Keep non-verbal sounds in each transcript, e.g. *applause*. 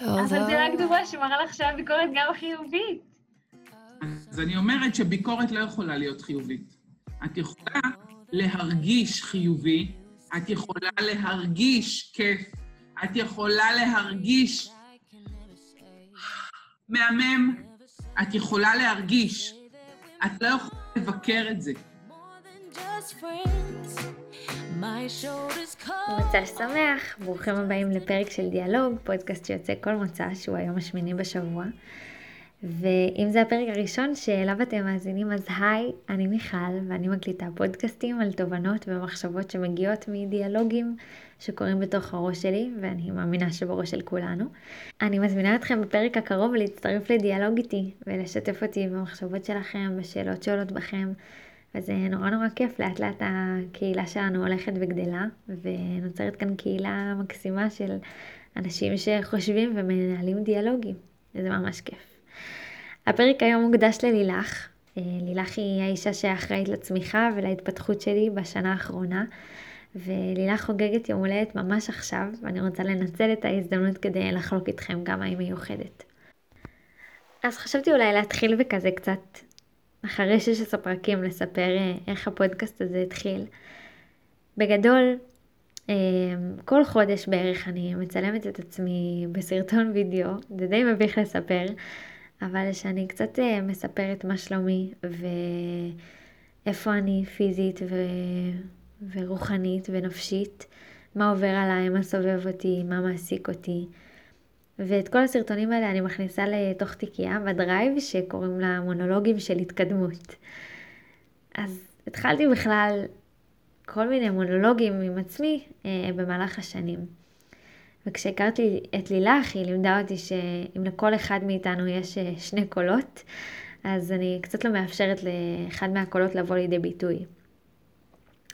אבל זה רק דוגמה שמראה לך שהביקורת גם חיובית. אז אני אומרת שביקורת לא יכולה להיות חיובית. את יכולה להרגיש חיובי, את יכולה להרגיש כיף, את יכולה להרגיש מהמם, את יכולה להרגיש. את לא יכולה לבקר את זה. מצע שמח, ברוכים הבאים לפרק של דיאלוג, פודקאסט שיוצא כל מוצא, שהוא היום השמיני בשבוע. ואם זה הפרק הראשון שאליו אתם מאזינים, אז היי, אני מיכל, ואני מקליטה פודקאסטים על תובנות ומחשבות שמגיעות מדיאלוגים שקורים בתוך הראש שלי, ואני מאמינה שבראש של כולנו. אני מזמינה אתכם בפרק הקרוב להצטרף לדיאלוג איתי, ולשתף אותי במחשבות שלכם, בשאלות שעולות בכם. וזה נורא נורא כיף, לאט לאט הקהילה שלנו הולכת וגדלה, ונוצרת כאן קהילה מקסימה של אנשים שחושבים ומנהלים דיאלוגים, וזה ממש כיף. הפרק היום מוקדש ללילך. אה, לילך היא האישה שאחראית לצמיחה ולהתפתחות שלי בשנה האחרונה, ולילך חוגגת יום הולדת ממש עכשיו, ואני רוצה לנצל את ההזדמנות כדי לחלוק איתכם כמה היא מיוחדת. אז חשבתי אולי להתחיל בכזה קצת, אחרי 16 פרקים, לספר אה, איך הפודקאסט הזה התחיל. בגדול, אה, כל חודש בערך אני מצלמת את עצמי בסרטון וידאו, זה די מביך לספר, אבל שאני קצת אה, מספרת מה שלומי ואיפה אני פיזית ו... ורוחנית ונפשית, מה עובר עליי, מה סובב אותי, מה מעסיק אותי. ואת כל הסרטונים האלה אני מכניסה לתוך תיקייה בדרייב שקוראים לה מונולוגים של התקדמות. אז התחלתי בכלל כל מיני מונולוגים עם עצמי אה, במהלך השנים. וכשהכרתי את לילך, היא לימדה אותי שאם לכל אחד מאיתנו יש אה, שני קולות, אז אני קצת לא מאפשרת לאחד מהקולות לבוא לידי ביטוי.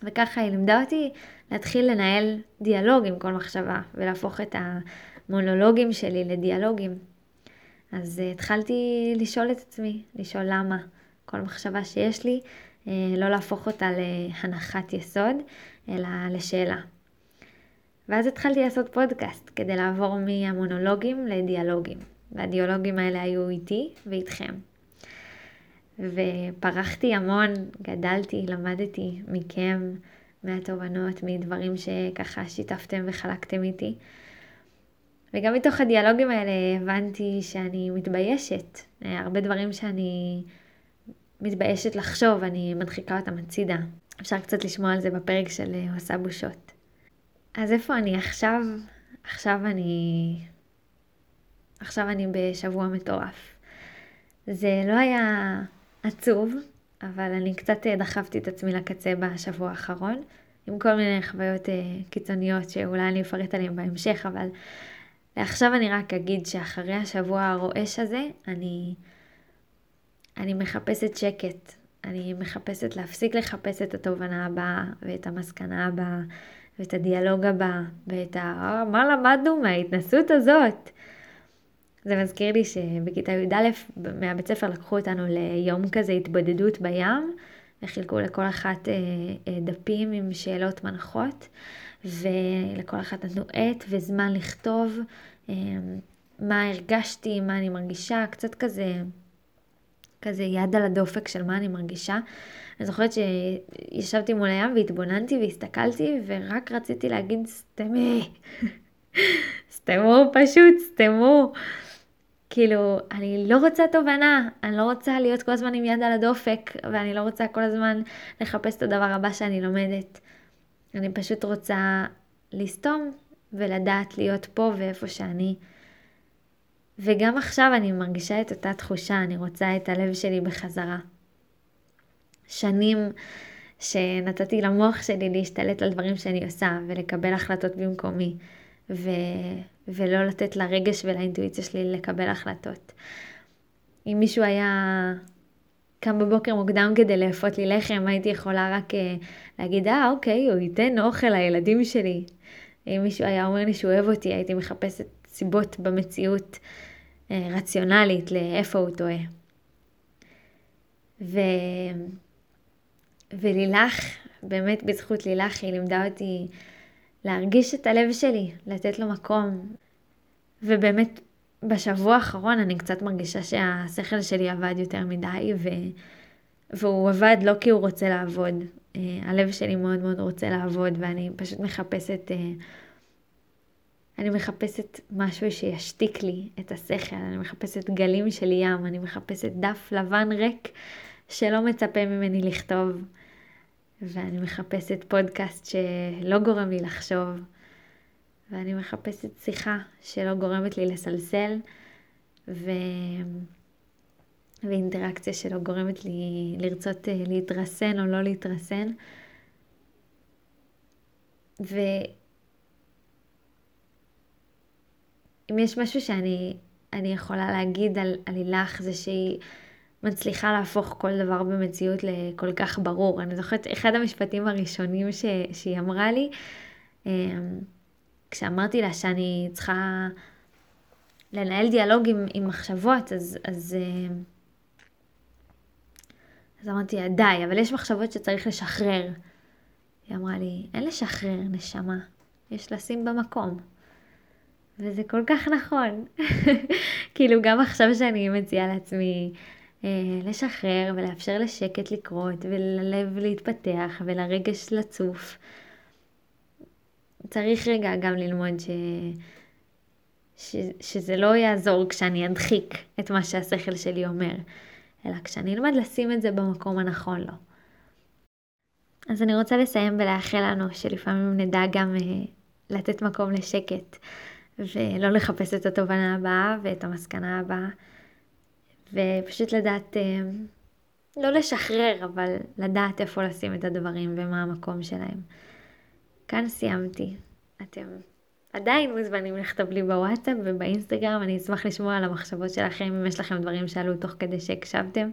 וככה היא לימדה אותי להתחיל לנהל דיאלוג עם כל מחשבה, ולהפוך את המונולוגים שלי לדיאלוגים. אז uh, התחלתי לשאול את עצמי, לשאול למה כל מחשבה שיש לי, uh, לא להפוך אותה להנחת יסוד, אלא לשאלה. ואז התחלתי לעשות פודקאסט כדי לעבור מהמונולוגים לדיאלוגים. והדיאלוגים האלה היו איתי ואיתכם. ופרחתי המון, גדלתי, למדתי מכם, מהתובנות, מדברים שככה שיתפתם וחלקתם איתי. וגם מתוך הדיאלוגים האלה הבנתי שאני מתביישת. הרבה דברים שאני מתביישת לחשוב, אני מדחיקה אותם הצידה. אפשר קצת לשמוע על זה בפרק של עושה בושות. אז איפה אני עכשיו? עכשיו אני... עכשיו אני בשבוע מטורף. זה לא היה עצוב, אבל אני קצת אה, דחפתי את עצמי לקצה בשבוע האחרון, עם כל מיני חוויות אה, קיצוניות שאולי אני אפרט עליהן בהמשך, אבל עכשיו אני רק אגיד שאחרי השבוע הרועש הזה, אני, אני מחפשת שקט. אני מחפשת להפסיק לחפש את התובנה הבאה ואת המסקנה הבאה ואת הדיאלוג הבא ואת ה... מה למדנו מההתנסות הזאת? זה מזכיר לי שבכיתה י"א מהבית ספר לקחו אותנו ליום כזה התבודדות בים, וחילקו לכל אחת אה, אה, דפים עם שאלות מנחות, ולכל אחת נתנו עט וזמן לכתוב אה, מה הרגשתי, מה אני מרגישה, קצת כזה, כזה יד על הדופק של מה אני מרגישה. אני זוכרת שישבתי מול הים והתבוננתי והסתכלתי ורק רציתי להגיד סתמי. *laughs* סתמו פשוט, סתמו. כאילו, אני לא רוצה תובנה, אני לא רוצה להיות כל הזמן עם יד על הדופק, ואני לא רוצה כל הזמן לחפש את הדבר הבא שאני לומדת. אני פשוט רוצה לסתום ולדעת להיות פה ואיפה שאני. וגם עכשיו אני מרגישה את אותה תחושה, אני רוצה את הלב שלי בחזרה. שנים שנתתי למוח שלי להשתלט על דברים שאני עושה ולקבל החלטות במקומי. ו... ולא לתת לרגש ולאינטואיציה שלי לקבל החלטות. אם מישהו היה קם בבוקר מוקדם כדי לאפות לי לחם, הייתי יכולה רק אה, להגיד, אה, אוקיי, הוא ייתן אוכל לילדים שלי. אם מישהו היה אומר לי שהוא אוהב אותי, הייתי מחפשת סיבות במציאות אה, רציונלית לאיפה הוא טועה. ו... ולילך, באמת בזכות לילך, היא לימדה אותי להרגיש את הלב שלי, לתת לו מקום. ובאמת, בשבוע האחרון אני קצת מרגישה שהשכל שלי עבד יותר מדי, ו... והוא עבד לא כי הוא רוצה לעבוד. Uh, הלב שלי מאוד מאוד רוצה לעבוד, ואני פשוט מחפשת... Uh, אני מחפשת משהו שישתיק לי את השכל, אני מחפשת גלים של ים, אני מחפשת דף לבן ריק שלא מצפה ממני לכתוב, ואני מחפשת פודקאסט שלא גורם לי לחשוב, ואני מחפשת שיחה שלא גורמת לי לסלסל, ו... ואינטראקציה שלא גורמת לי לרצות אה, להתרסן או לא להתרסן. ו... אם יש משהו שאני יכולה להגיד על, על לילך זה שהיא מצליחה להפוך כל דבר במציאות לכל כך ברור. אני זוכרת אחד המשפטים הראשונים ש, שהיא אמרה לי, אמ, כשאמרתי לה שאני צריכה לנהל דיאלוג עם, עם מחשבות, אז, אז, אמ, אז אמרתי לה, די, אבל יש מחשבות שצריך לשחרר. היא אמרה לי, אין לשחרר, נשמה, יש לשים במקום. וזה כל כך נכון. *laughs* כאילו, גם עכשיו שאני מציעה לעצמי אה, לשחרר ולאפשר לשקט לקרות וללב להתפתח ולרגש לצוף, צריך רגע גם ללמוד ש... ש... שזה לא יעזור כשאני אדחיק את מה שהשכל שלי אומר, אלא כשאני אלמד לשים את זה במקום הנכון לו. אז אני רוצה לסיים ולאחל לנו שלפעמים נדע גם uh, לתת מקום לשקט. ולא לחפש את התובנה הבאה ואת המסקנה הבאה, ופשוט לדעת, אה, לא לשחרר, אבל לדעת איפה לשים את הדברים ומה המקום שלהם. כאן סיימתי. אתם עדיין מוזמנים לכתוב לי בוואטסאפ ובאינסטגרם, אני אשמח לשמוע על המחשבות שלכם, אם יש לכם דברים שעלו תוך כדי שהקשבתם,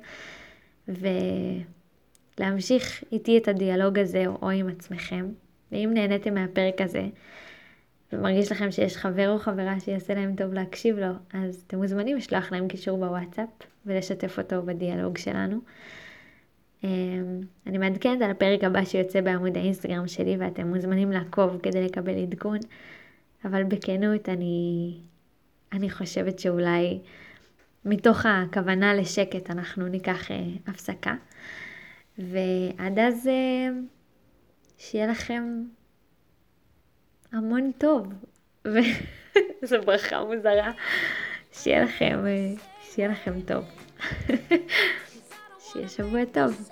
ולהמשיך איתי את הדיאלוג הזה או עם עצמכם. ואם נהניתם מהפרק הזה, ומרגיש לכם שיש חבר או חברה שיעשה להם טוב להקשיב לו, אז אתם מוזמנים לשלוח להם קישור בוואטסאפ ולשתף אותו בדיאלוג שלנו. אמ, אני מעדכנת על הפרק הבא שיוצא בעמוד האינסטגרם שלי ואתם מוזמנים לעקוב כדי לקבל עדכון, אבל בכנות אני, אני חושבת שאולי מתוך הכוונה לשקט אנחנו ניקח אה, הפסקה. ועד אז אה, שיהיה לכם המון טוב. וזו *laughs* ברכה מוזרה. שיהיה לכם, שיהיה לכם טוב. *laughs* שיהיה שבוע טוב.